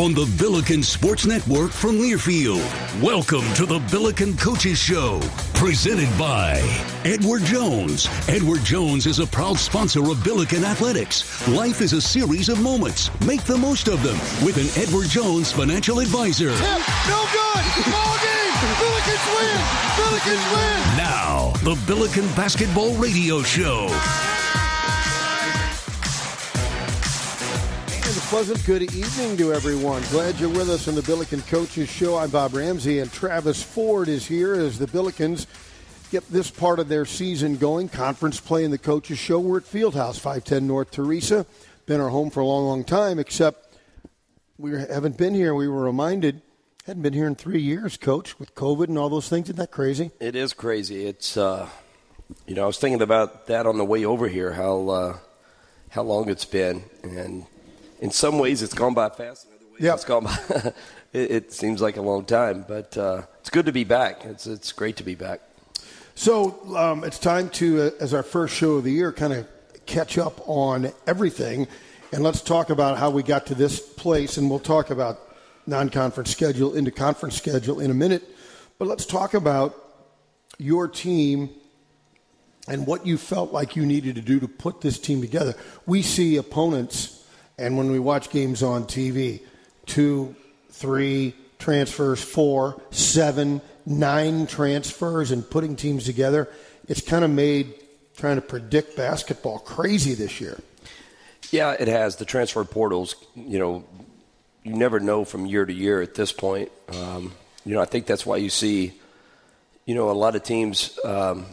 On the Billiken Sports Network from Learfield, welcome to the Billiken Coaches Show, presented by Edward Jones. Edward Jones is a proud sponsor of Billiken Athletics. Life is a series of moments. Make the most of them with an Edward Jones financial advisor. Tip, no good. Ball game. Billikens win. Billikens win. Now, the Billiken Basketball Radio Show. Pleasant good evening to everyone. Glad you're with us on the Billiken Coaches Show. I'm Bob Ramsey, and Travis Ford is here as the Billikens get this part of their season going. Conference play in the Coaches Show. We're at Fieldhouse, 510 North Theresa. Been our home for a long, long time, except we haven't been here. We were reminded, hadn't been here in three years, Coach, with COVID and all those things. Isn't that crazy? It is crazy. It's, uh, you know, I was thinking about that on the way over here, how, uh, how long it's been. And in some ways it's gone by fast. In other ways Yep. it's gone by. it, it seems like a long time, but uh, it's good to be back. It's it's great to be back. So um, it's time to, uh, as our first show of the year, kind of catch up on everything. And let's talk about how we got to this place. And we'll talk about non conference schedule into conference schedule in a minute. But let's talk about your team and what you felt like you needed to do to put this team together. We see opponents, and when we watch games on TV, two, three transfers, four, seven, nine transfers, and putting teams together. It's kind of made trying to predict basketball crazy this year. Yeah, it has the transfer portals. You know, you never know from year to year at this point. Um, you know, I think that's why you see, you know, a lot of teams um,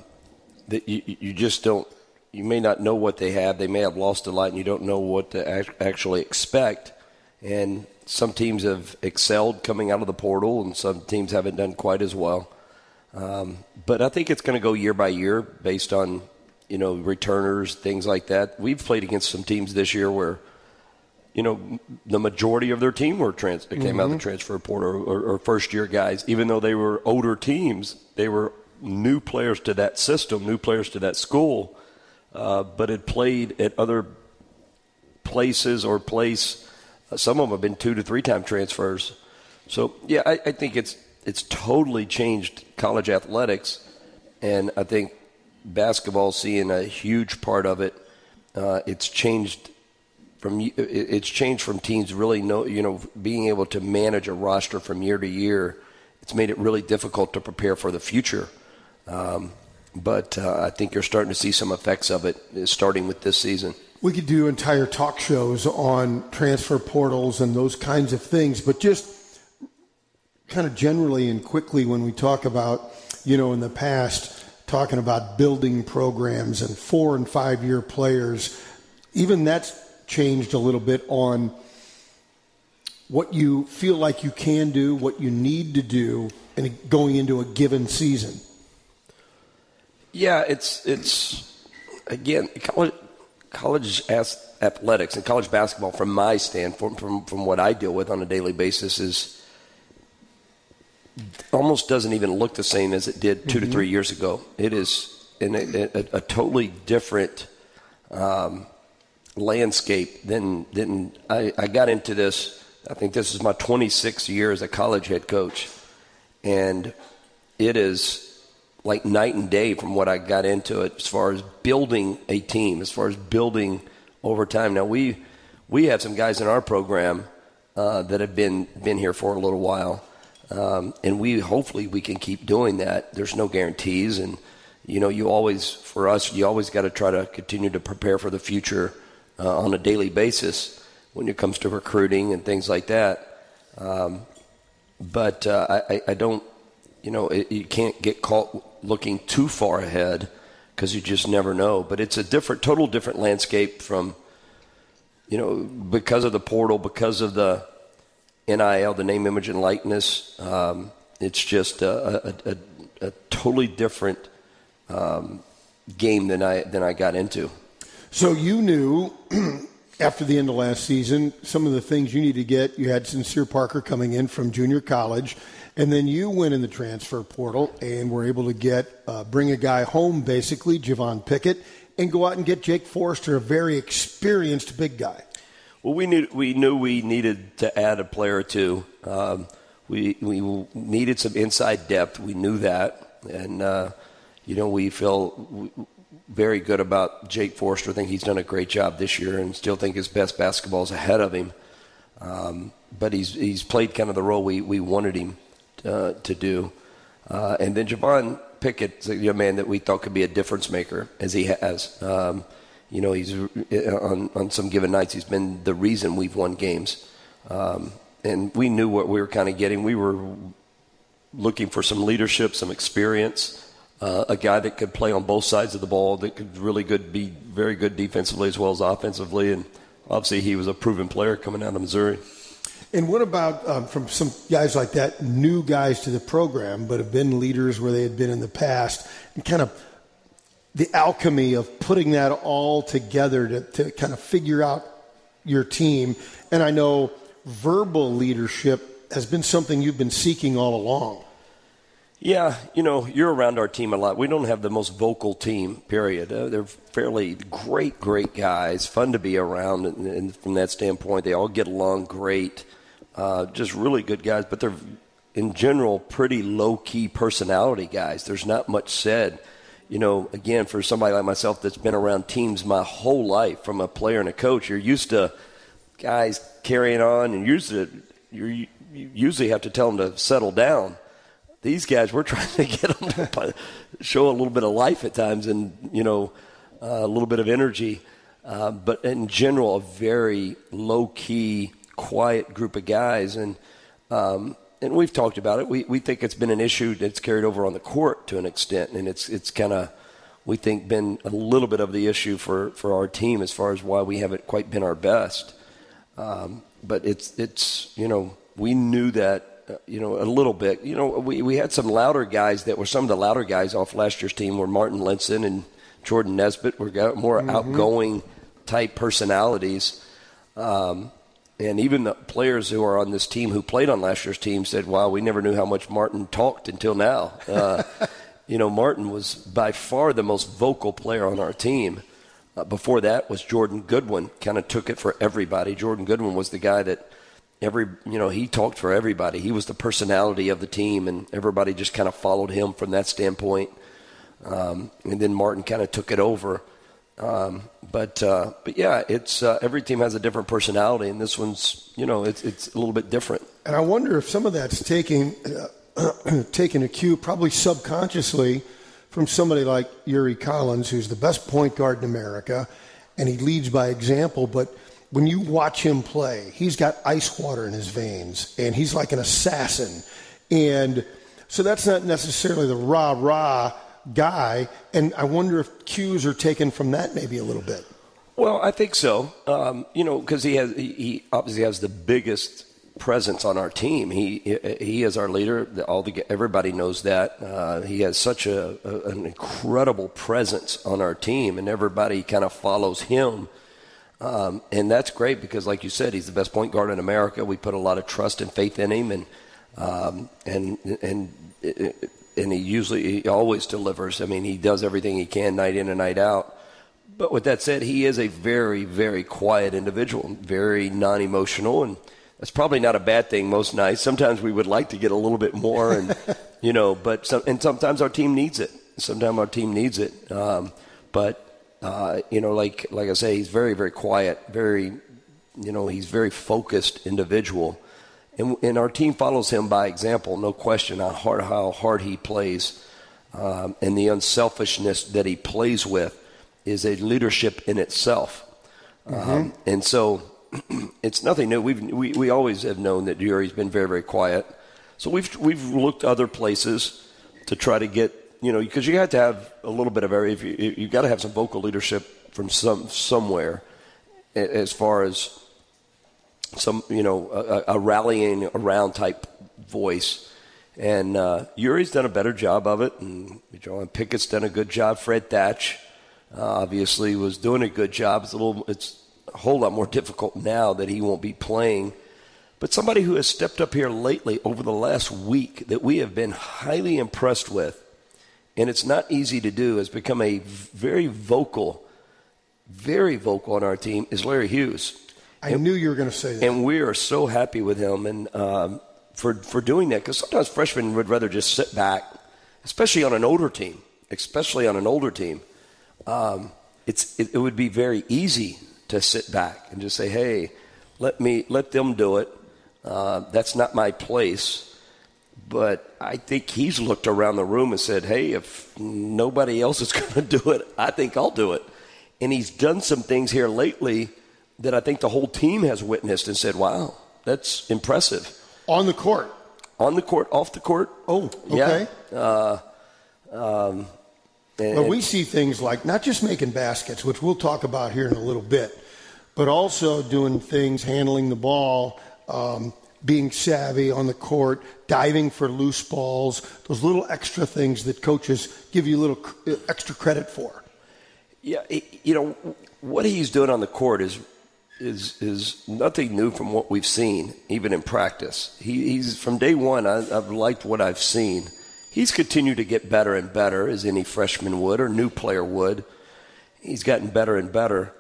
that you, you just don't. You may not know what they have. They may have lost a lot, and you don't know what to act- actually expect. And some teams have excelled coming out of the portal, and some teams haven't done quite as well. Um, but I think it's going to go year by year based on you know returners, things like that. We've played against some teams this year where you know the majority of their team were trans- came out of the transfer portal or, or first year guys, even though they were older teams. They were new players to that system, new players to that school, uh, but had played at other places or place. Uh, some of them have been two to three time transfers. So yeah, I, I think it's it's totally changed college athletics, and I think basketball seeing a huge part of it. Uh, it's changed from it's changed from teams really know you know being able to manage a roster from year to year. It's made it really difficult to prepare for the future. Um, but uh, I think you're starting to see some effects of it, uh, starting with this season. We could do entire talk shows on transfer portals and those kinds of things, but just kind of generally and quickly when we talk about, you know, in the past, talking about building programs and four and five year players, even that's changed a little bit on what you feel like you can do, what you need to do, and going into a given season. Yeah, it's it's again college college athletics and college basketball from my standpoint from from what I deal with on a daily basis is almost doesn't even look the same as it did 2 to three years ago. It is in a, a, a totally different um, landscape than than I, I got into this. I think this is my 26th year as a college head coach, and it is like night and day from what I got into it as far as building a team, as far as building over time. Now we we have some guys in our program uh, that have been been here for a little while, um, and we hopefully we can keep doing that. There's no guarantees, and you know you always for us you always got to try to continue to prepare for the future uh, on a daily basis when it comes to recruiting and things like that. Um, but uh, I, I don't, you know, it, you can't get caught looking too far ahead because you just never know. But it's a different, total different landscape from, you know, because of the portal, because of the NIL, the name, image, and likeness. Um, it's just a, a, a, a totally different um, game than I than I got into. So you knew after the end of last season some of the things you need to get. You had Sincere Parker coming in from junior college, and then you went in the transfer portal and were able to get uh, bring a guy home, basically Javon Pickett, and go out and get Jake Forrester, a very experienced big guy. Well, we knew we knew we needed to add a player or two. Um, we we needed some inside depth. We knew that, and uh, you know we feel very good about Jake Forrester. I think he's done a great job this year, and still think his best basketball is ahead of him. Um, but he's he's played kind of the role we, we wanted him uh, to do. Uh, and then Javon Pickett's a man that we thought could be a difference maker, as he has. Um, you know, he's uh, on on some given nights he's been the reason we've won games. Um, and we knew what we were kind of getting. We were looking for some leadership, some experience uh, a guy that could play on both sides of the ball, that could really good be very good defensively as well as offensively, and obviously he was a proven player coming out of Missouri. And what about um, from some guys like that, new guys to the program, but have been leaders where they had been in the past, and kind of the alchemy of putting that all together to, to kind of figure out your team? And I know verbal leadership has been something you've been seeking all along. Yeah, you know, you're around our team a lot. We don't have the most vocal team, period. Uh, they're fairly great, great guys, fun to be around, and, and from that standpoint, they all get along great. Uh, just really good guys, but they're, in general, pretty low key personality guys. There's not much said. You know, again, for somebody like myself that's been around teams my whole life, from a player and a coach, you're used to guys carrying on, and usually you usually have to tell them to settle down these guys, we're trying to get them to show a little bit of life at times and, you know, uh, a little bit of energy. Uh, but in general, a very low key, quiet group of guys. And, um, and we've talked about it. We, we think it's been an issue that's carried over on the court to an extent. And it's, it's kind of, we think, been a little bit of the issue for, for our team as far as why we haven't quite been our best. Um, but it's, it's, you know, we knew that uh, you know, a little bit. You know, we, we had some louder guys that were some of the louder guys off last year's team were Marten Linssen and Jordan Nesbitt were more mm-hmm. outgoing type personalities. Um, and even the players who are on this team who played on last year's team said, wow, we never knew how much Marten talked until now. Uh, you know, Marten was by far the most vocal player on our team. Uh, before that was Jordan Goodwin, kind of took it for everybody. Jordan Goodwin was the guy that – every you know he talked for everybody. He was the personality of the team, and everybody just kind of followed him from that standpoint. Um, and then Marten kind of took it over. Um, but uh, but yeah, it's uh, every team has a different personality, and this one's you know it's it's a little bit different. And I wonder if some of that's taking uh, taking a cue, probably subconsciously, from somebody like Yuri Collins, who's the best point guard in America, and he leads by example, but when you watch him play, he's got ice water in his veins, and he's like an assassin. And so that's not necessarily the rah rah guy. And I wonder if cues are taken from that maybe a little bit. Well, I think so. Um, you know, because he has he, he, obviously has the biggest presence on our team. He he is our leader. All the everybody knows that. Uh, he has such a, a, an incredible presence on our team, and everybody kind of follows him. Um, and that's great because, like you said, he's the best point guard in America. We put a lot of trust and faith in him, and um, and and and he usually he always delivers. I mean, he does everything he can night in and night out. But with that said, he is a very very quiet individual, very non-emotional, and that's probably not a bad thing most nights. Sometimes we would like to get a little bit more, and you know, but some, and sometimes our team needs it. Sometimes our team needs it. Um, but Uh, you know, like like I say, he's very very quiet, very you know he's very focused individual, and and our team follows him by example, no question. How hard how hard he plays, um, and the unselfishness that he plays with is a leadership in itself. Mm-hmm. Um, and so it's nothing new. We've, we we always have known that Yuri's been very very quiet. So we've we've looked other places to try to get you know because you have to have a little bit of every. If you you got to have some vocal leadership from some somewhere, as far as some you know a, a rallying around type voice. And uh, Yuri's done a better job of it, and John Pickett's done a good job. Fred Thatch uh, obviously was doing a good job. It's a little, it's a whole lot more difficult now that he won't be playing. But somebody who has stepped up here lately over the last week that we have been highly impressed with, and it's not easy to do, has become a very vocal, very vocal on our team, is Larry Hughes. I knew you were going to say that. And we are so happy with him and um, for for doing that because sometimes freshmen would rather just sit back, especially on an older team, especially on an older team. Um, it's it, it would be very easy to sit back and just say, "Hey, let me let them do it. Uh, that's not my place." But I think he's looked around the room and said, "Hey, if nobody else is going to do it, I think I'll do it." And he's done some things here lately that I think the whole team has witnessed and said, "Wow, that's impressive." On the court. On the court, off the court. Oh, okay. Yeah. Uh, um, and- But we see things like not just making baskets, which we'll talk about here in a little bit, but also doing things, handling the ball, um, being savvy on the court, diving for loose balls, those little extra things that coaches give you a little extra credit for. Yeah, you know what he's doing on the court is is is nothing new from what we've seen, even in practice. He, he's from day one. I, I've liked what I've seen. He's continued to get better and better, as any freshman would or new player would. He's gotten better and better,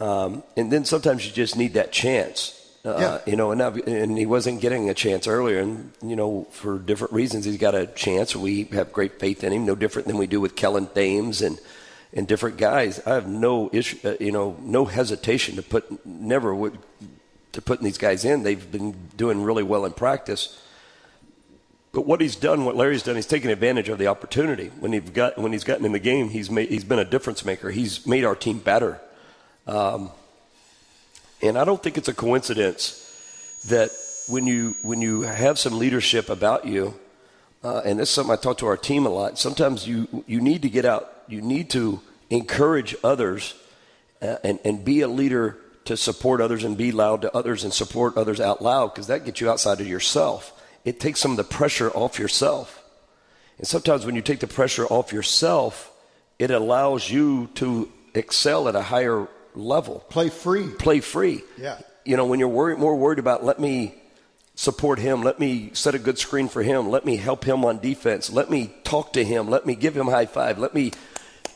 um, and then sometimes you just need that chance. Uh, Yeah. You know, and, and he wasn't getting a chance earlier, and you know, for different reasons, he's got a chance. We have great faith in him, no different than we do with Kellen Thames and and different guys. I have no issue, uh, you know, no hesitation to put, never would to putting these guys in. They've been doing really well in practice. But what he's done, what Larry's done, he's taken advantage of the opportunity. When he's got when he's gotten in the game, he's made, he's been a difference maker. He's made our team better. Um, and I don't think it's a coincidence that when you when you have some leadership about you, uh, and this is something I talk to our team a lot. Sometimes you you need to get out. You need to encourage others uh, and and be a leader to support others and be loud to others and support others out loud because that gets you outside of yourself. It takes some of the pressure off yourself. And sometimes when you take the pressure off yourself, it allows you to excel at a higher level. Play free. Play free. Yeah. You know, when you're worried, more worried about let me support him, let me set a good screen for him, let me help him on defense, let me talk to him, let me give him high five, let me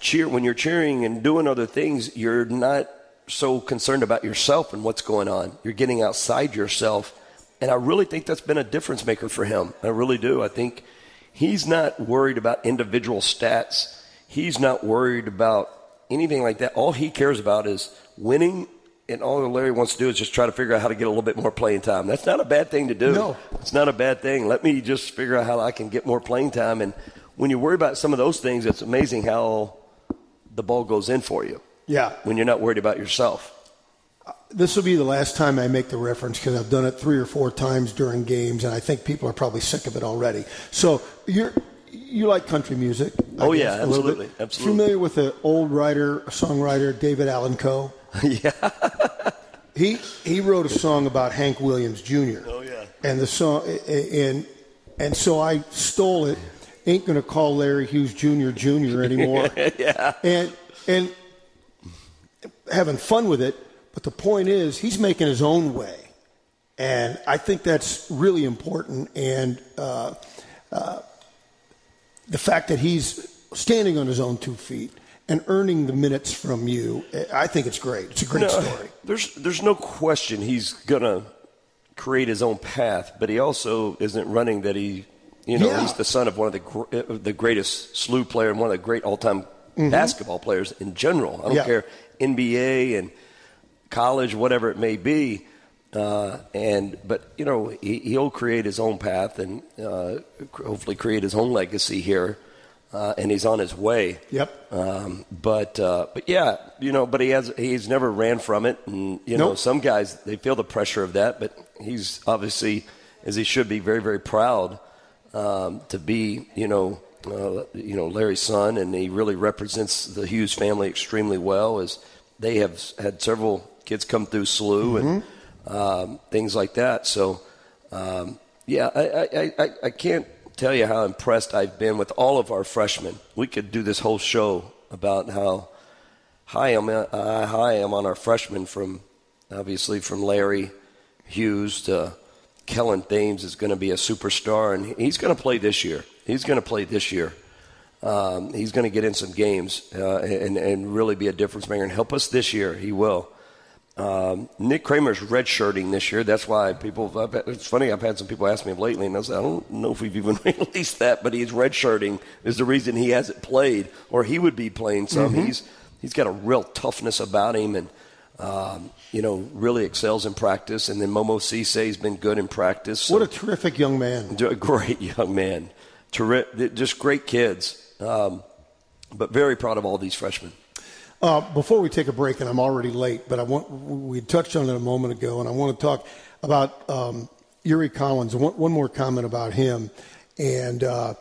cheer. When you're cheering and doing other things, you're not so concerned about yourself and what's going on. You're getting outside yourself. And I really think that's been a difference maker for him. I really do. I think he's not worried about individual stats. He's not worried about anything like that. All he cares about is winning, and all Larry wants to do is just try to figure out how to get a little bit more playing time. That's not a bad thing to do. No. It's not a bad thing. Let me just figure out how I can get more playing time. And when you worry about some of those things, it's amazing how the ball goes in for you Yeah. when you're not worried about yourself. Uh, this will be the last time I make the reference because I've done it three or four times during games, and I think people are probably sick of it already. So you're you like country music? I Oh, guess, yeah, a little bit. absolutely, absolutely. Familiar with the old writer, songwriter David Allen Coe? yeah. He he wrote a song about Hank Williams Jr. Oh, yeah. And the song and and so I stole it. Ain't gonna call Larry Hughes Jr. Jr. anymore. yeah. and and having fun with it. But the point is, he's making his own way, and I think that's really important. And uh, uh, the fact that he's standing on his own two feet and earning the minutes from you, I think it's great. It's a great No, story. There's there's no question he's gonna create his own path, but he also isn't running that he, you know, Yeah. he's the son of one of the gr- uh, the greatest SLU player and one of the great all time mm-hmm. basketball players in general. I don't Yeah. care NBA and college, whatever it may be. Uh, and but you know he, he'll create his own path and uh, hopefully create his own legacy here, uh, and he's on his way. Yep. Um, but uh, but yeah, you know, but he has he's never ran from it, and you know Nope. some guys they feel the pressure of that, but he's obviously as he should be very very proud um, to be you know uh, you know Larry's son, and he really represents the Hughes family extremely well. As they have had several kids come through SLU and um, things like that. So um, yeah, I, I, I, I can't tell you how impressed I've been with all of our freshmen. We could do this whole show about how high I'm uh, high I am on our freshmen from obviously from Larry Hughes to Kellen Thames is going to be a superstar, and he's going to play this year. He's going to play this year. Um, he's going to get in some games uh, and, and really be a difference maker and help us this year. He will. Um, Nick Kramer's redshirting this year. That's why people. Had- it's funny. I've had some people ask me lately, and I said, I don't know if we've even released that, but he's redshirting is the reason he hasn't played, or he would be playing some. Mhm. He's he's got a real toughness about him, and um, you know, really excels in practice. And then Momo Cisse has been good in practice. So What a terrific young man. a great young man, Terri- just great kids. Um, but very proud of all these freshmen. Uh, before we take a break, and I'm already late, but I want we touched on it a moment ago, and I want to talk about um, Yuri Collins. One, one more comment about him, and uh,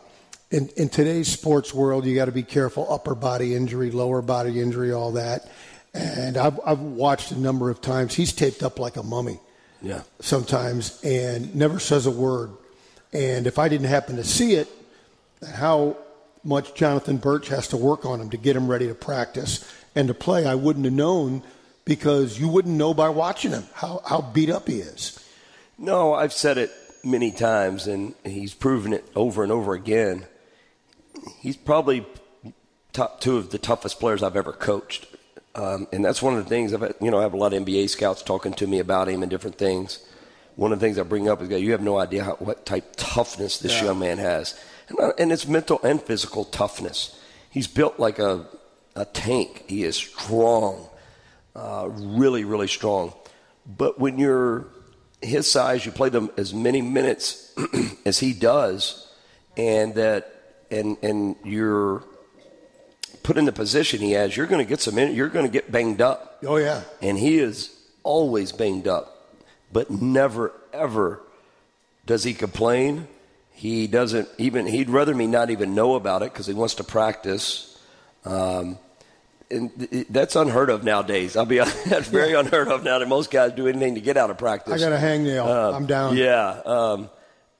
in, in today's sports world, you got to be careful: upper body injury, lower body injury, all that. And I've, I've watched a number of times. He's taped up like a mummy Yeah. sometimes and never says a word. And if I didn't happen to see it, how much Jonathan Birch has to work on him to get him ready to practice and to play, I wouldn't have known because you wouldn't know by watching him how, how beat up he is. No, I've said it many times, and he's proven it over and over again. He's probably top two of the toughest players I've ever coached, um, and that's one of the things. I've you know I have a lot of NBA scouts talking to me about him and different things. One of the things I bring up is that you have no idea how, what type toughness this Yeah. young man has, and, uh, and it's mental and physical toughness. He's built like a a tank. He is strong, uh, really, really strong. But when you're his size, you play them as many minutes as he does, and that and and you're put in the position he has, you're going to get some. You're going to get banged up, Oh, yeah. and he is always banged up, but never ever does he complain. He doesn't even. He'd rather me not even know about it because he wants to practice. Um, and that's unheard of nowadays. I'll be honest, that's very unheard of now that most guys do anything to get out of practice. I got a hangnail. Uh, I'm down. Yeah, um,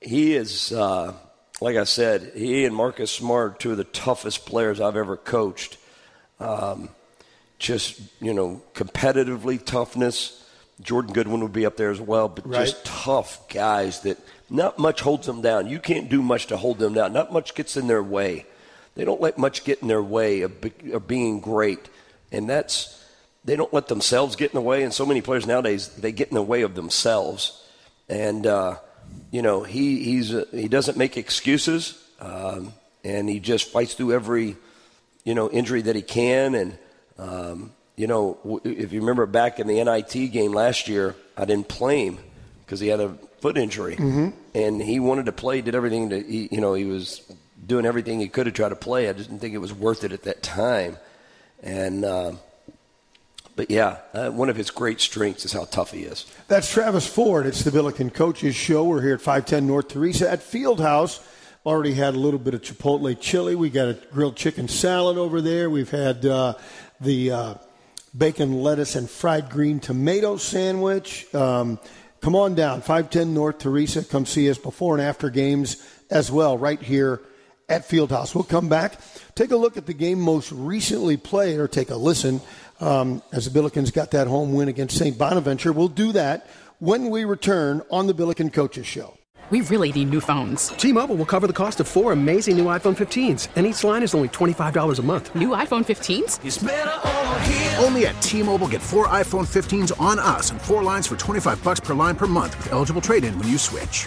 he is. Uh, like I said, he and Marcus Smart, two of the toughest players I've ever coached. Um, just you know, competitively toughness. Jordan Goodwin would be up there as well, but Right. just tough guys that not much holds them down. You can't do much to hold them down. Not much gets in their way. They don't let much get in their way of, be- of being great, and that's they don't let themselves get in the way. And so many players nowadays they get in the way of themselves. And uh, you know he he's uh, he doesn't make excuses, um, and he just fights through every you know injury that he can. And um, you know w- if you remember back in the NIT game last year, I didn't play him because he had a foot injury, Mhm. and he wanted to play. Did everything to he, you know he was doing everything he could to try to play. I just didn't think it was worth it at that time, and. Uh, but yeah, uh, one of his great strengths is how tough he is. That's Travis Ford. It's the Billiken Coaches Show. We're here at 510 North Theresa at Fieldhouse. Already had a little bit of Chipotle chili. We got a grilled chicken salad over there. We've had uh, the uh, bacon, lettuce, and fried green tomato sandwich. Um, come on down, 510 North Theresa. Come see us before and after games as well, right here at Fieldhouse. We'll come back, take a look at the game most recently played, or take a listen um, as the Billikens got that home win against St. Bonaventure. We'll do that when we return on the Billiken Coaches Show. We really need new phones. T-Mobile will cover the cost of four amazing new iPhone 15s, and each line is only $25 a month. New iPhone 15s? Only at T-Mobile get four iPhone 15s on us and four lines for 25 bucks per line per month with eligible trade-in when you switch.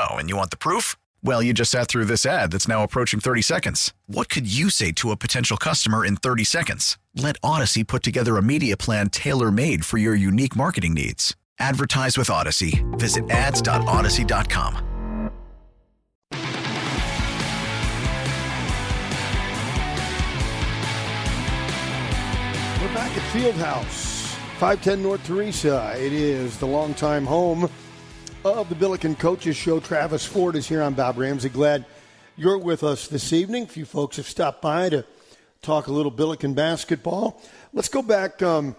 Oh, and you want the proof? Well, you just sat through this ad that's now approaching 30 seconds. What could you say to a potential customer in 30 seconds? Let Audacy put together a media plan tailor made for your unique marketing needs. Advertise with Audacy. Visit ads.audacy.com. We're back at Fieldhouse, 510 North Theresa. It is the longtime home of the Billiken Coaches Show. Travis Ford is here. I'm Bob Ramsey. Glad you're with us this evening. A few folks have stopped by to talk a little Billiken basketball. Let's go back. Um,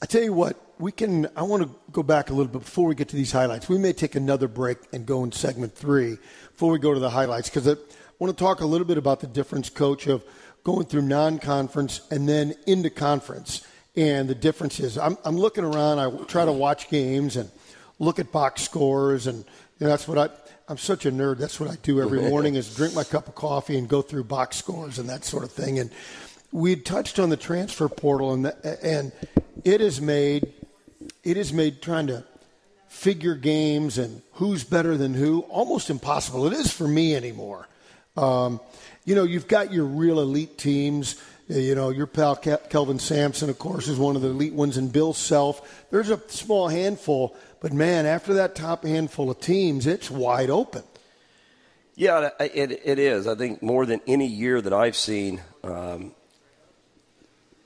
I tell you what, we can. I want to go back a little bit before we get to these highlights. We may take another break and go in segment three before we go to the highlights because I want to talk a little bit about the difference, Coach, of going through non-conference and then into conference and the differences. I'm, I'm looking around. I try to watch games and look at box scores, and you know, that's what I. I'm such a nerd. That's what I do every morning is drink my cup of coffee and go through box scores and that sort of thing. And we touched on the transfer portal, and the, and it is made it is made trying to figure games and who's better than who almost impossible. It is for me anymore. Um, you know, you've got your real elite teams. You know, your pal Kelvin Sampson, of course, is one of the elite ones, and Bill Self. There's a small handful, but man, after that top handful of teams, it's wide open. Yeah, it, it is. I think more than any year that I've seen, um,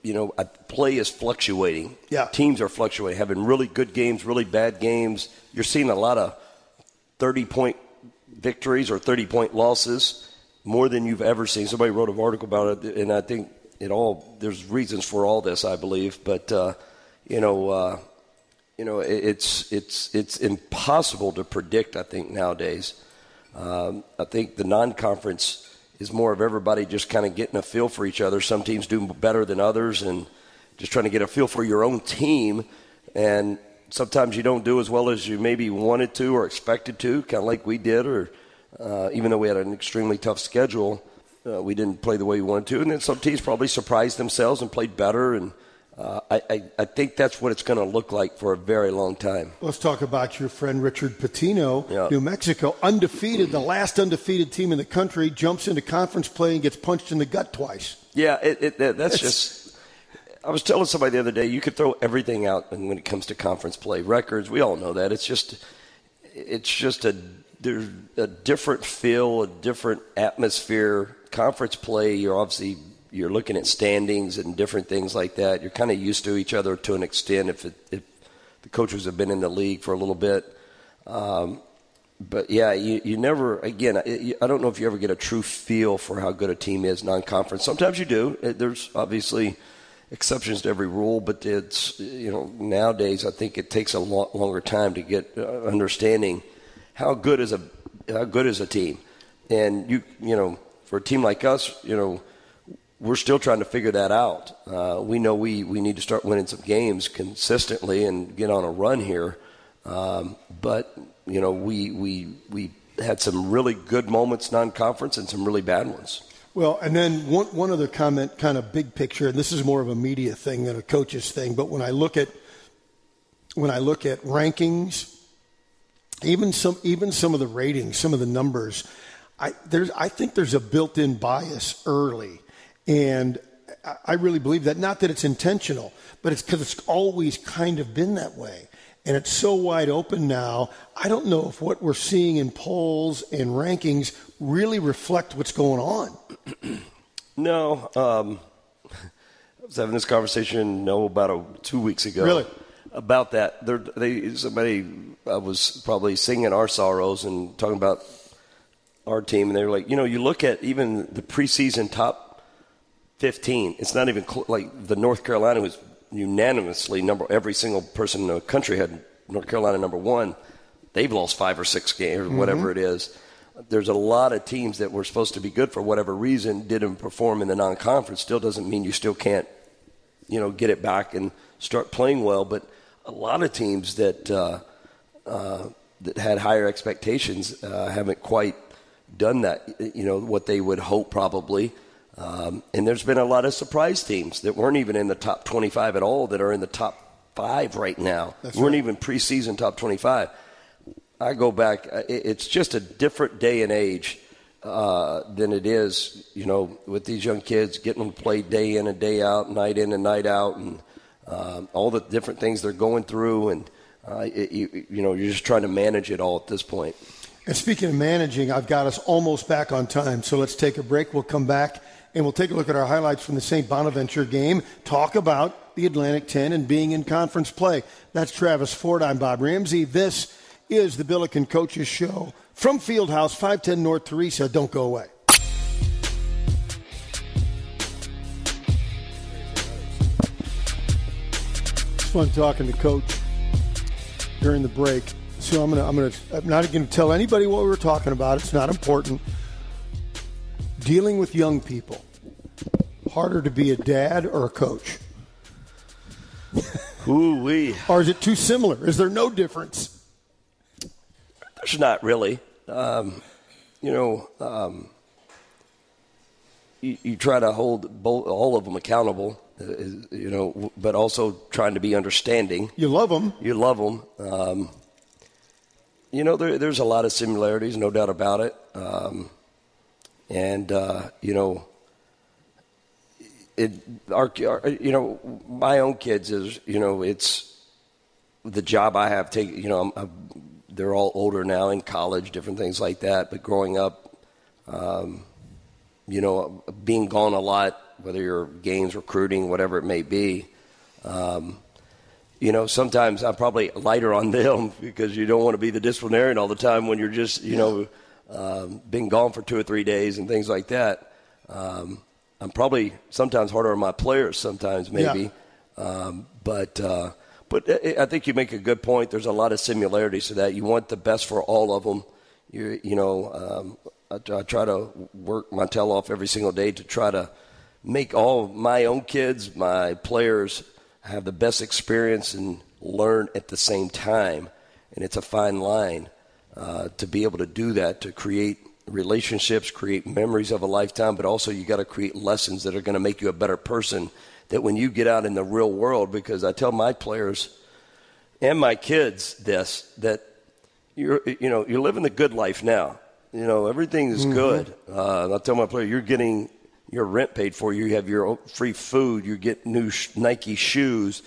you know, play is fluctuating. Yeah. Teams are fluctuating, having really good games, really bad games. You're seeing a lot of 30 point victories or 30 point losses more than you've ever seen. Somebody wrote an article about it, and I think it all there's reasons for all this, I believe. But uh, you know, uh, you know, it, it's it's it's impossible to predict. I think nowadays, um, I think the non-conference is more of everybody just kind of getting a feel for each other. Some teams do better than others, and just trying to get a feel for your own team. And sometimes you don't do as well as you maybe wanted to or expected to, kind of like we did, or uh, even though we had an extremely tough schedule, uh, we didn't play the way we wanted to. And then some teams probably surprised themselves and played better. And uh, I, I, I, think that's what it's going to look like for a very long time. Let's talk about your friend Richard Pitino, yeah. New Mexico, undefeated, the last undefeated team in the country, jumps into conference play and gets punched in the gut twice. Yeah, it, it, that's just. I was telling somebody the other day, you could throw everything out when it comes to conference play, records. We all know that. It's just, it's just a there's a different feel, a different atmosphere. Conference play, you're obviously you're looking at standings and different things like that. You're kind of used to each other to an extent if, it, if the coaches have been in the league for a little bit. Um, but yeah, you, you never, again, I, don't know if you ever get a true feel for how good a team is non conference. Sometimes you do. There's obviously exceptions to every rule, but it's, you know, nowadays I think it takes a lot longer time to get uh, understanding how good is a how good is a team, and you you know for a team like us, you know we're still trying to figure that out. Uh, we know we, we need to start winning some games consistently and get on a run here. Um, but you know, we we we had some really good moments non-conference and some really bad ones. Well, and then one one other comment, kind of big picture, and this is more of a media thing than a coach's thing. But when I look at when I look at rankings even some even some of the ratings, some of the numbers, I there's I think there's a built-in bias early, and I really believe that. Not that it's intentional, but it's because it's always kind of been that way. And it's so wide open now. I don't know if what we're seeing in polls and rankings really reflect what's going on. no. Um, I was having this conversation, no, about a, two weeks ago. Really? About that. They're, they, somebody uh, was probably singing our sorrows and talking about our team, and they were like, you know, you look at even the preseason top 15. It's not even cl- like the North Carolina was unanimously number. Every single person in the country had North Carolina number one. They've lost five or six games, or mm-hmm. whatever it is. There's a lot of teams that were supposed to be good for whatever reason didn't perform in the non-conference. Still doesn't mean you still can't, you know, get it back and start playing well. But a lot of teams that uh, uh, that had higher expectations uh, haven't quite done that. You know what they would hope probably. Um, and there's been a lot of surprise teams that weren't even in the top 25 at all that are in the top five right now. That's weren't right. even preseason top 25. I go back, uh, it's just a different day and age uh, than it is, you know, with these young kids getting them to play day in and day out, night in and night out, and um, all the different things they're going through. And, uh, it, you, you know, you're just trying to manage it all at this point. And speaking of managing, I've got us almost back on time. So let's take a break. We'll come back and we'll take a look at our highlights from the St. Bonaventure game, talk about the Atlantic 10 and being in conference play. That's Travis Ford. I'm Bob Ramsey. This is the Billiken Coaches Show from Fieldhouse, 510 North Theresa. Don't go away. It's fun talking to Coach during the break. So I'm gonna, I'm gonna, I'm not going to tell anybody what we were talking about. It's not important. Dealing with young people harder to be a dad or a coach? Ooh wee. or is it too similar? Is there no difference? There's not really. Um, you know, um, you, you, try to hold both, all of them accountable. Uh, you know, but also trying to be understanding. You love them. You love them. Um, you know, there, there's a lot of similarities, no doubt about it. Um, and uh, you know, it, our, our, you know, my own kids is, you know, it's the job I have. Take, you know, I'm, I'm, they're all older now in college, different things like that. But growing up, um, you know, being gone a lot, whether you're games, recruiting, whatever it may be. Um, you know, sometimes I'm probably lighter on them because you don't want to be the disciplinarian all the time when you're just, you know, um, being gone for two or three days and things like that. Um, I'm probably sometimes harder on my players, sometimes maybe, yeah. um, but uh, but I think you make a good point. There's a lot of similarities to that. You want the best for all of them. You you know, um, I, I, try to work my tail off every single day to try to make all my own kids, my players, have the best experience and learn at the same time. And it's a fine line uh, to be able to do that to create relationships, create memories of a lifetime, but also you got to create lessons that are going to make you a better person. That when you get out in the real world, because I tell my players and my kids this that you're you know you're living the good life now. You know everything is mm-hmm. good. Uh, I tell my player you're getting your rent paid for. You have your free food. You get new Nike shoes,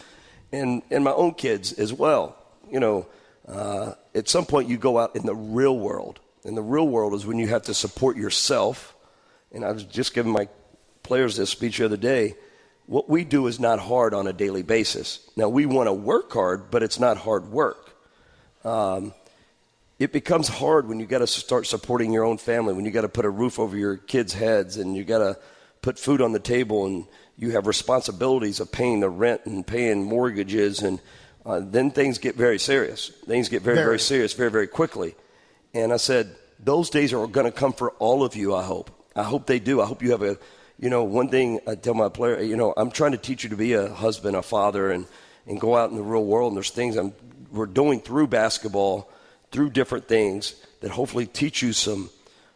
and and my own kids as well. You know, uh, at some point you go out in the real world and the real world is when you have to support yourself. And I was just giving my players this speech the other day. What we do is not hard on a daily basis. Now, we want to work hard, but it's not hard work. Um, it becomes hard when you got to start supporting your own family, when you got to put a roof over your kids' heads, and you got to put food on the table, and you have responsibilities of paying the rent and paying mortgages, and uh, then things get very serious. Things get very, very, very serious very, very quickly. And I said, those days are going to come for all of you, I hope. I hope they do. I hope you have a, you know, one thing I tell my player, you know, I'm trying to teach you to be a husband, a father, and, and go out in the real world. And there's things I'm, we're doing through basketball, through different things that hopefully teach you some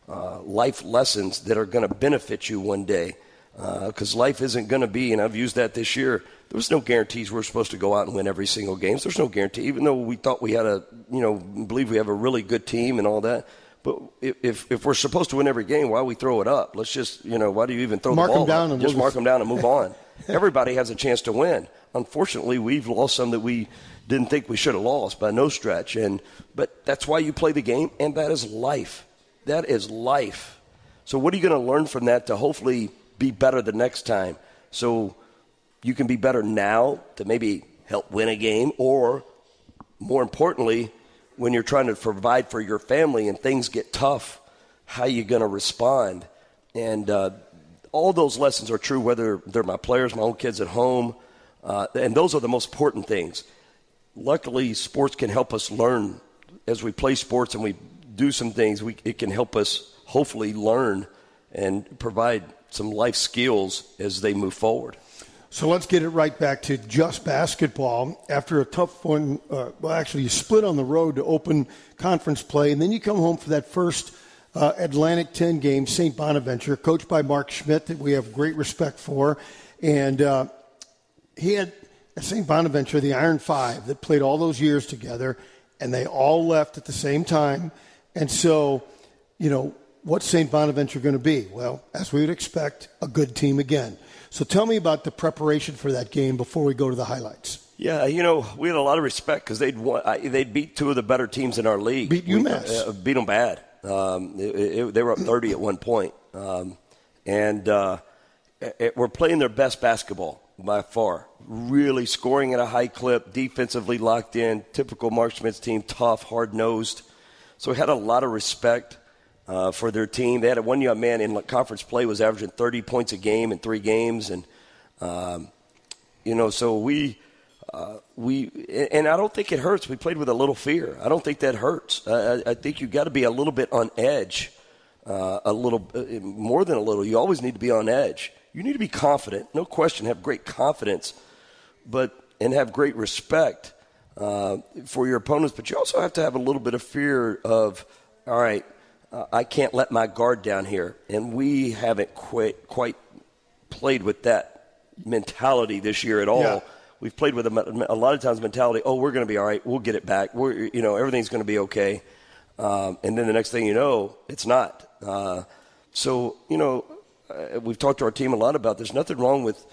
uh, life lessons that are going to benefit you one day. Because uh, life isn't going to be, and I've used that this year, there was no guarantees we're supposed to go out and win every single game. There's no guarantee, even though we thought we had a, you know, believe we have a really good team and all that. But if, if we're supposed to win every game, why we throw it up? Let's just, you know, why do you even throw mark the ball them down up? and just we'll mark them down and move on. Everybody has a chance to win. Unfortunately, we've lost some that we didn't think we should have lost by no stretch. And but that's why you play the game, and that is life. That is life. So what are you going to learn from that to hopefully be better the next time? So you can be better now to maybe help win a game, or more importantly, when you're trying to provide for your family and things get tough, how you going to respond? And uh, all those lessons are true, whether they're my players, my own kids at home, uh, and those are the most important things. Luckily, sports can help us learn as we play sports and we do some things. We, it can help us hopefully learn and provide some life skills as they move forward. So let's get it right back to just basketball. After a tough one, uh, well, actually, you split on the road to open conference play, and then you come home for that first uh, Atlantic 10 game, St. Bonaventure, coached by Mark Schmidt, that we have great respect for. And uh, he had at St. Bonaventure the Iron Five that played all those years together, and they all left at the same time. And so, you know, what's St. Bonaventure going to be? Well, as we would expect, a good team again. So tell me about the preparation for that game before we go to the highlights. Yeah, you know, we had a lot of respect because they'd won, they'd beat two of the better teams in our league. Beat We- UMass. uh, beat them bad. Um, it, it, they were up 30 at one point. Um, and uh, it, we're playing their best basketball by far. Really scoring at a high clip, defensively locked in. Typical Mark team, tough, hard nosed. So we had a lot of respect uh, for their team. They had a one young man in conference play was averaging 30 points a game in three games, and um, you know, so we. Uh, we and I don't think it hurts. We played with a little fear. I don't think that hurts. I, I- I think you got to be a little bit on edge, uh, a little uh, more than a little. You always need to be on edge. You need to be confident, no question. Have great confidence, but and have great respect uh, for your opponents. But you also have to have a little bit of fear of, all right, uh, I can't let my guard down here, and we haven't quite quite played with that mentality this year at all. Yeah. We've played with a, a lot of times mentality. Oh, we're going to be all right. We'll get it back. We're you know everything's going to be okay. Um, and then the next thing you know, it's not. Uh, so you know, uh, we've talked to our team a lot about. There's nothing wrong with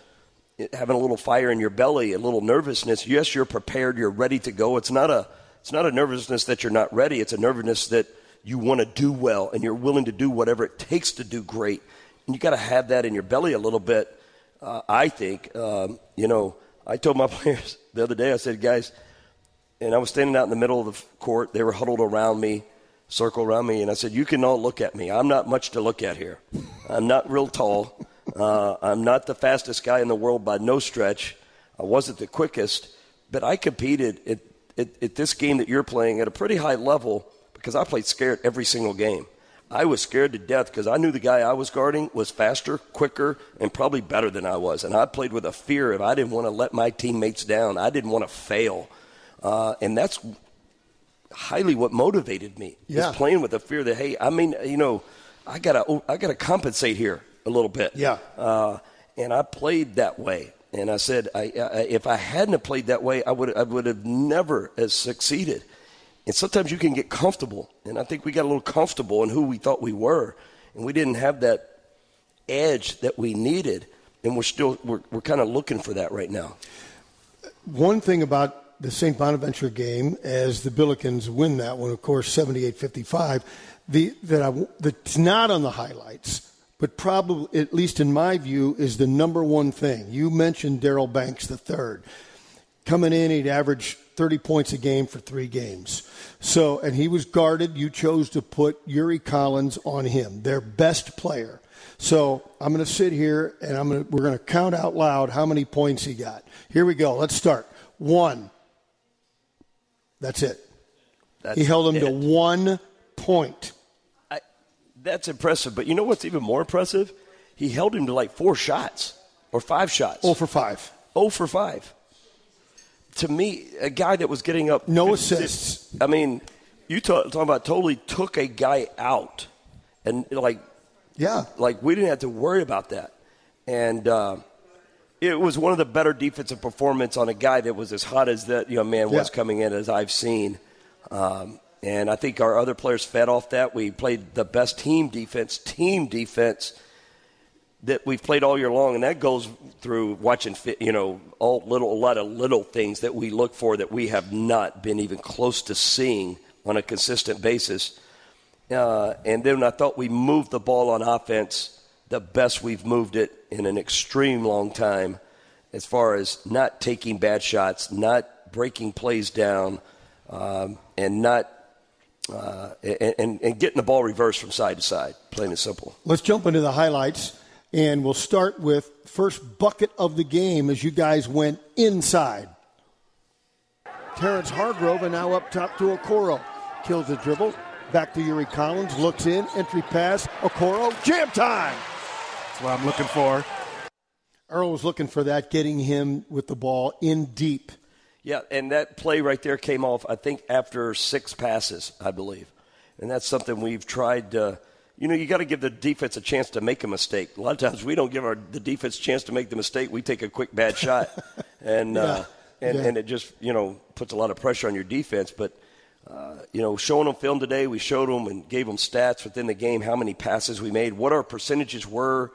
having a little fire in your belly, a little nervousness. Yes, you're prepared. You're ready to go. It's not a it's not a nervousness that you're not ready. It's a nervousness that you want to do well and you're willing to do whatever it takes to do great. And you got to have that in your belly a little bit. Uh, I think. Um, you know, I told my players the other day. I said, guys, and I was standing out in the middle of the court. They were huddled around me, circle around me, and I said, "You can all look at me. I'm not much to look at here. I'm not real tall. Uh, I'm not the fastest guy in the world by no stretch. I wasn't the quickest, but I competed at, at, at this game that you're playing at a pretty high level because I played scared every single game. I was scared to death because I knew the guy I was guarding was faster, quicker, and probably better than I was. And I played with a fear of I didn't want to let my teammates down. I didn't want to fail. Uh, and that's highly what motivated me. Yeah. Is playing with the fear that hey, I mean, you know, I gotta I gotta compensate here a little bit. Yeah. Uh, and I played that way. And I said, I, I, if I hadn't have played that way, I would I would have never has succeeded. And sometimes you can get comfortable, and I think we got a little comfortable in who we thought we were, and we didn't have that edge that we needed. And we're still we're, we're kind of looking for that right now. One thing about the St. Bonaventure game, as the Billikens win that one, of course, 78-55, the, that I, that's not on the highlights, but probably, at least in my view, is the number one thing. You mentioned Daryl Banks the third. Coming in, he'd average 30 points a game for three games. So, and he was guarded. You chose to put Yuri Collins on him, their best player. So I'm going to sit here and I'm going to, we're going to count out loud how many points he got. Here we go. Let's start. One. That's it. That's he held him it. to one point. I, that's impressive. But you know what's even more impressive? He held him to like four shots or five shots. Oh for five. Oh for five. To me, a guy that was getting up No assists. I mean, you talk, talking about totally took a guy out, and like Yeah. like we didn't have to worry about that, and uh, it was one of the better defensive performance on a guy that was as hot as that young man was coming in as I've seen. Um, And I think our other players fed off that. We played the best team defense, team defense that we've played all year long, and that goes through watching, you know, all little, a lot of little things that we look for that we have not been even close to seeing on a consistent basis. Uh, and then I thought we moved the ball on offense the best we've moved it in an extreme long time, as far as not taking bad shots, not breaking plays down, um, and not uh, and, and getting the ball reversed from side to side, plain and simple. Let's jump into the highlights. And we'll start with first bucket of the game as you guys went inside. Terrence Hargrove and now up top to Okoro. Kills the dribble. Back to Yuri Collins. Looks in. Entry pass. Okoro. Jam time. That's what I'm looking for. Earl was looking for that, getting him with the ball in deep. Yeah, and that play right there came off, I think, after six passes, I believe. And that's something we've tried to – you know, you got to give the defense a chance to make a mistake. A lot of times we don't give our the defense a chance to make the mistake. We take a quick bad shot, and uh, yeah. uh, and yeah. and it just you know puts a lot of pressure on your defense. But uh, you know, showing them film today, we showed them and gave them stats within the game, how many passes we made, what our percentages were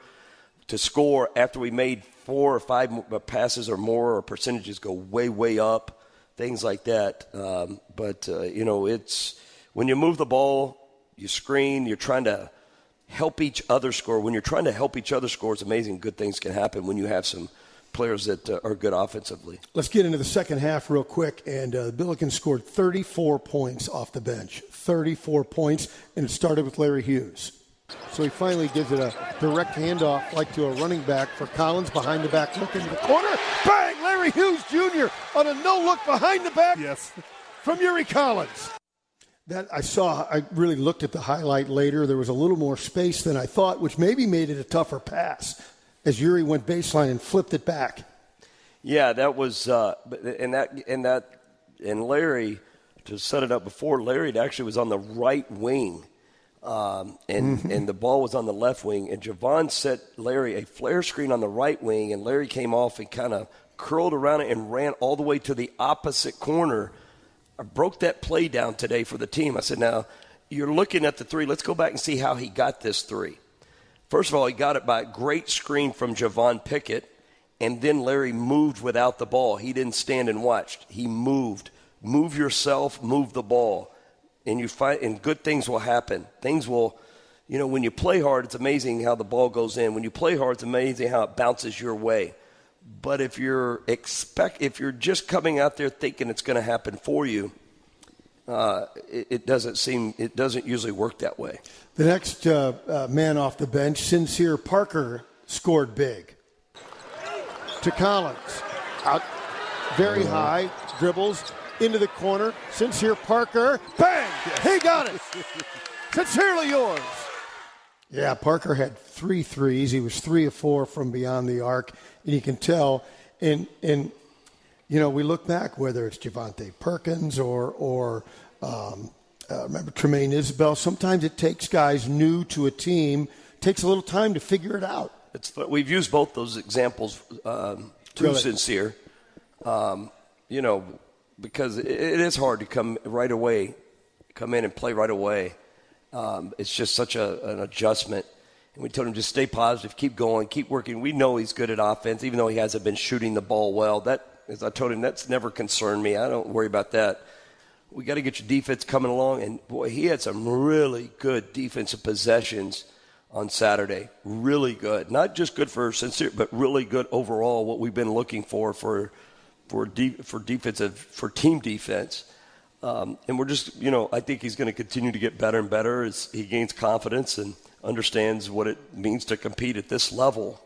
to score after we made four or five uh, passes or more. Our percentages go way way up, things like that. Um, but uh, you know, it's when you move the ball, you screen, you're trying to help each other score. When you're trying to help each other score, it's amazing. Good things can happen when you have some players that uh, are good offensively. Let's get into the second half real quick. And uh, Billikens scored 34 points off the bench. 34 points, and it started with Larry Hughes. So he finally gives it a direct handoff, like to a running back for Collins behind the back, look into the corner. Bang! Larry Hughes Jr. on a no look behind the back. Yes. From Yuri Collins that I saw, I really looked at the highlight later. There was a little more space than I thought, which maybe made it a tougher pass as Yuri went baseline and flipped it back. Yeah, that was, uh, and that, and that, and Larry, to set it up before, Larry actually was on the right wing. Um, and mm-hmm. and the ball was on the left wing, and Javon set Larry a flare screen on the right wing, and Larry came off and kind of curled around it and ran all the way to the opposite corner I broke that play down today for the team. I said, now you're looking at the three. Let's go back and see how he got this three. First of all, he got it by a great screen from Javon Pickett, and then Larry moved without the ball. He didn't stand and watch. He moved. Move yourself, move the ball, and you find and good things will happen. Things will, you know, when you play hard, it's amazing how the ball goes in. When you play hard, it's amazing how it bounces your way. But if you're expect if you're just coming out there thinking it's going to happen for you, uh, it, it, doesn't seem it doesn't usually work that way. The next uh, uh, man off the bench, Sincere Parker, scored big. To Collins, out very high, dribbles into the corner. Sincere Parker, bang! He got it. Sincerely yours. Yeah, Parker had three threes. He was three of four from beyond the arc and you can tell. And and you know, we look back whether it's Javonte Perkins or or um, uh, remember Tramaine Isabell. Sometimes it takes guys new to a team takes a little time to figure it out. It's we've used both those examples um, too really? sincere. Um, you know, because it, is hard to come right away, come in and play right away. Um, it's just such a, an adjustment and we told him just stay positive, keep going, keep working. We know he's good at offense, even though he hasn't been shooting the ball well. That, as I told him, that's never concerned me. I don't worry about that. We got to get your defense coming along. And boy, he had some really good defensive possessions on Saturday. Really good. Not just good for sincere, but really good overall. What we've been looking for for for de- for defensive for team defense. Um, and we're just, you know, I think he's going to continue to get better and better as he gains confidence and understands what it means to compete at this level,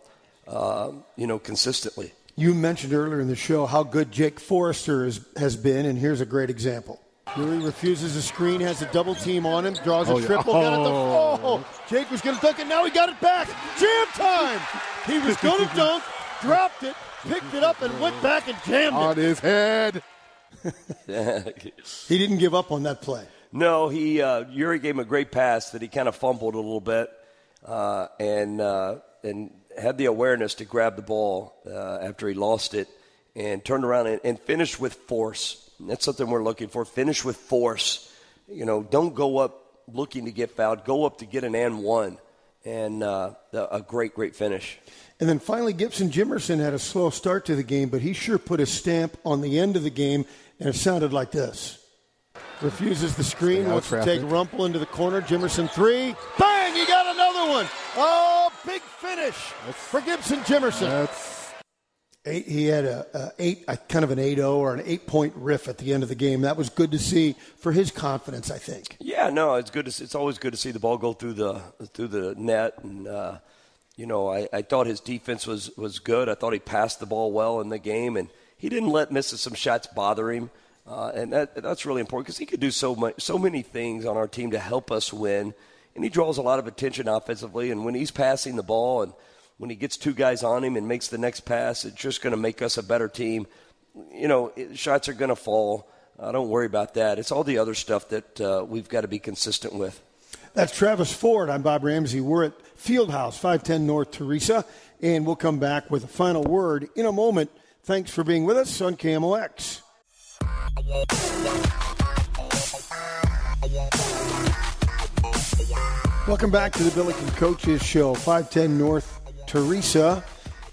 uh, you know, consistently. You mentioned earlier in the show how good Jake Forrester is, has been, and here's a great example. Yuri refuses a screen, has a double team on him, draws a oh, triple, yeah. oh. got it the oh, Jake was going to dunk it, now he got it back. Jam time! He was going to dunk, dropped it, picked it up, and went back and jammed on it. On his head. he didn't give up on that play. No, he uh, Yuri gave him a great pass that he kind of fumbled a little bit, uh, and uh, and had the awareness to grab the ball uh, after he lost it, and turned around and, and finished with force. that's something we're looking for. Finish with force. you know, don't go up looking to get fouled. Go up to get an and one, and uh, a great, great finish. And then finally, Gibson Jimerson had a slow start to the game, but he sure put a stamp on the end of the game, and it sounded like this. Refuses the screen, wants traffic. to take Rumpel into the corner. Jimerson three. Bang! He got another one. Oh, big finish that's, for Gibson Jimerson. That's eight, he had a, a eight, a kind of an 8-0 or an eight-point riff at the end of the game. That was good to see for his confidence, I think. Yeah, no, it's good. To, it's always good to see the ball go through the through the net, and uh, you know, I, I thought his defense was was good. I thought he passed the ball well in the game, and he didn't let missing some shots bother him. Uh, and that, that's really important because he could do so much, so many things on our team to help us win. And he draws a lot of attention offensively. And when he's passing the ball and when he gets two guys on him and makes the next pass, it's just going to make us a better team. You know, shots are going to fall. Uh, don't worry about that. It's all the other stuff that uh, we've got to be consistent with. That's Travis Ford. I'm Bob Ramsey. We're at Fieldhouse, 510 North Theresa. and we'll come back with a final word in a moment. Thanks for being with us on KMOX. Welcome back to the Billiken Coaches Show, 510 North Theresa.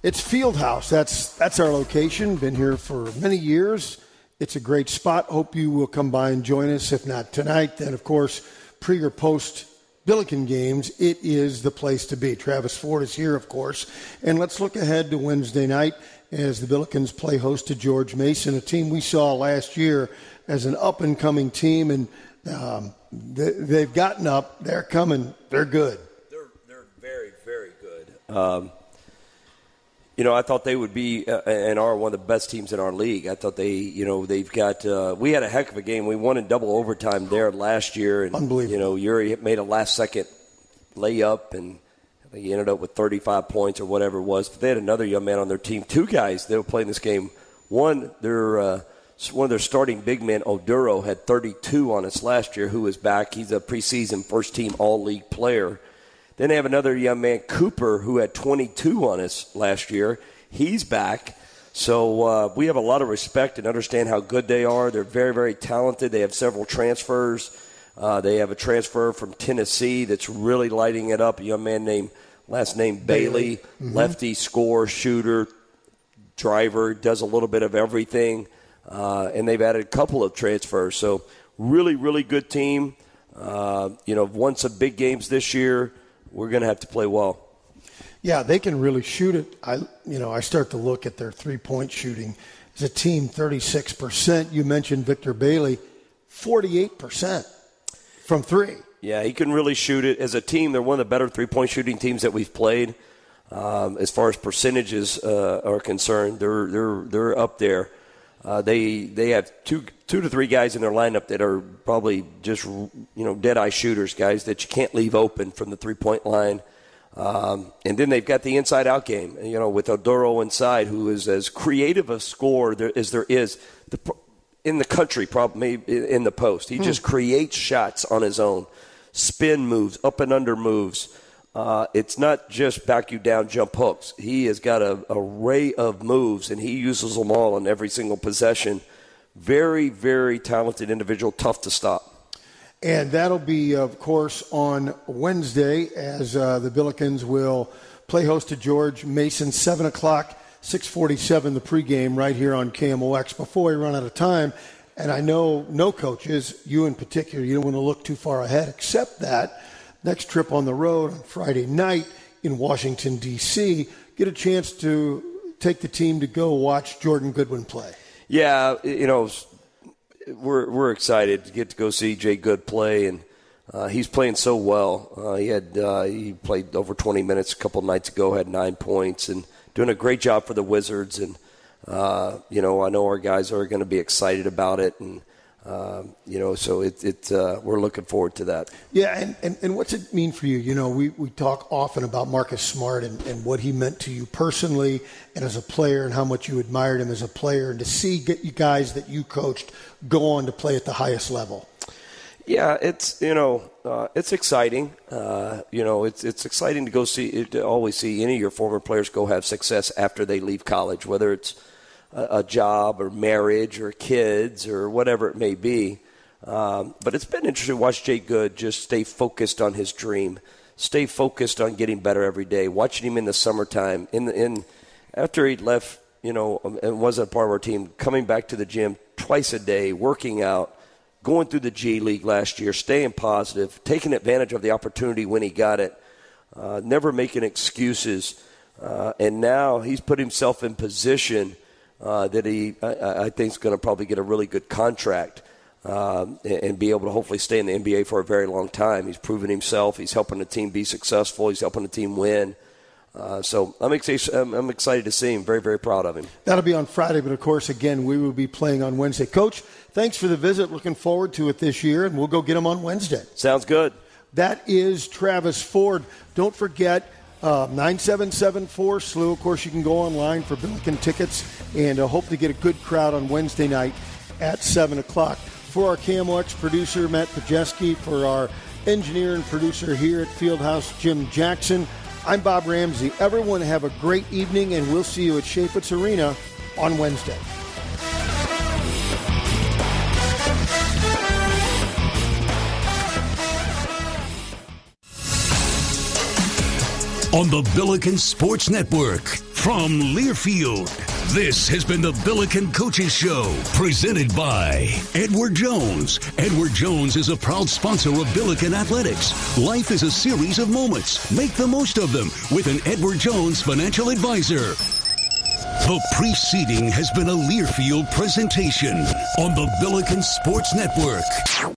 It's Fieldhouse. That's that's our location. Been here for many years. It's a great spot. Hope you will come by and join us. If not tonight, then of course pre or post Billiken games, it is the place to be. Travis Ford is here, of course. And let's look ahead to Wednesday night as the Billikens play host to George Mason, a team we saw last year as an up and coming team, and um, they, have gotten up. They're coming. They're good. They're they're very very good. Um, you know, I thought they would be uh, and are one of the best teams in our league. I thought they, you know, they've got. Uh, we had a heck of a game. We won in double overtime there last year, and Unbelievable. you know, Yuri made a last second layup and he ended up with 35 points or whatever it was. But they had another young man on their team, two guys that were playing this game. One, their uh, one of their starting big men, Oduro, had 32 on us last year. Who is back? He's a preseason first team All League player. Then they have another young man, Cooper, who had 22 on us last year. He's back. So uh, we have a lot of respect and understand how good they are. They're very, very talented. They have several transfers. Uh, they have a transfer from Tennessee that's really lighting it up. A young man named last name Bailey, Bailey. Mm-hmm. lefty, score, shooter, driver, does a little bit of everything. Uh, and they've added a couple of transfers. So really, really good team. Uh, you know, won some big games this year. We're going to have to play well. Yeah, they can really shoot it. I, you know, I start to look at their three-point shooting. As a team, 36%. You mentioned Victor Bailey, 48% from three. Yeah, he can really shoot it. As a team, they're one of the better three point shooting teams that we've played. Um, as far as percentages uh, are concerned, they're they're they're up there. Uh, they they have two two to three guys in their lineup that are probably just you know dead eye shooters, guys that you can't leave open from the three point line. Um, and then they've got the inside out game, you know, with Oduro inside, who is as creative a scorer there, as there is. The, in the country, probably in the post. He hmm. just creates shots on his own, spin moves, up and under moves. Uh, it's not just back you down jump hooks. He has got a array of moves, and he uses them all on every single possession. Very, very talented individual, tough to stop. And that'll be, of course, on Wednesday as uh, the Billikens will play host to George Mason, 7 o'clock 647 the pregame right here on KMOX. Before we run out of time, and I know no coaches, you in particular, you don't want to look too far ahead, except that next trip on the road on Friday night in Washington, D.C., get a chance to take the team to go watch Jordan Goodwin play. Yeah, you know, we're, we're excited to get to go see Jay Good play, and uh, he's playing so well. Uh, he had uh, he played over 20 minutes a couple nights ago, had nine points, and – doing a great job for the Wizards, and uh, you know I know our guys are going to be excited about it, and uh, you know so it, it uh, we're looking forward to that. Yeah, and, and, and what's it mean for you? You know, we, we talk often about Marcus Smart and, and what he meant to you personally and as a player, and how much you admired him as a player, and to see get you guys that you coached go on to play at the highest level. Yeah, it's you know uh, it's exciting. Uh, you know, it's it's exciting to go see to always see any of your former players go have success after they leave college, whether it's a, a job or marriage or kids or whatever it may be. Um, but it's been interesting to watch Jay Good just stay focused on his dream, stay focused on getting better every day. Watching him in the summertime, in the, in after he left, you know, um, and wasn't a part of our team, coming back to the gym twice a day, working out, going through the G League last year, staying positive, taking advantage of the opportunity when he got it, uh, never making excuses, uh, and now he's put himself in position uh, that he, I, I think, is going to probably get a really good contract um, and, and be able to hopefully stay in the NBA for a very long time. He's proven himself. He's helping the team be successful. He's helping the team win. Uh, so I'm excited, I'm excited to see him. Very, very proud of him. That'll be on Friday, but of course, again, we will be playing on Wednesday. Coach, thanks for the visit. Looking forward to it this year, and we'll go get him on Wednesday. Sounds good. That is Travis Ford. Don't forget, uh, 9774 SLU. Of course, you can go online for Billiken tickets and uh, hope to get a good crowd on Wednesday night at 7 o'clock. For our KMOX producer, Matt Pajeski, for our engineer and producer here at Fieldhouse, Jim Jackson, I'm Bob Ramsey. Everyone have a great evening, and we'll see you at Chaifetz Arena on Wednesday. On the Billiken Sports Network from Learfield. This has been the Billiken Coaches Show, presented by Edward Jones. Edward Jones is a proud sponsor of Billiken Athletics. Life is a series of moments. Make the most of them with an Edward Jones financial advisor. The preceding has been a Learfield presentation on the Billiken Sports Network.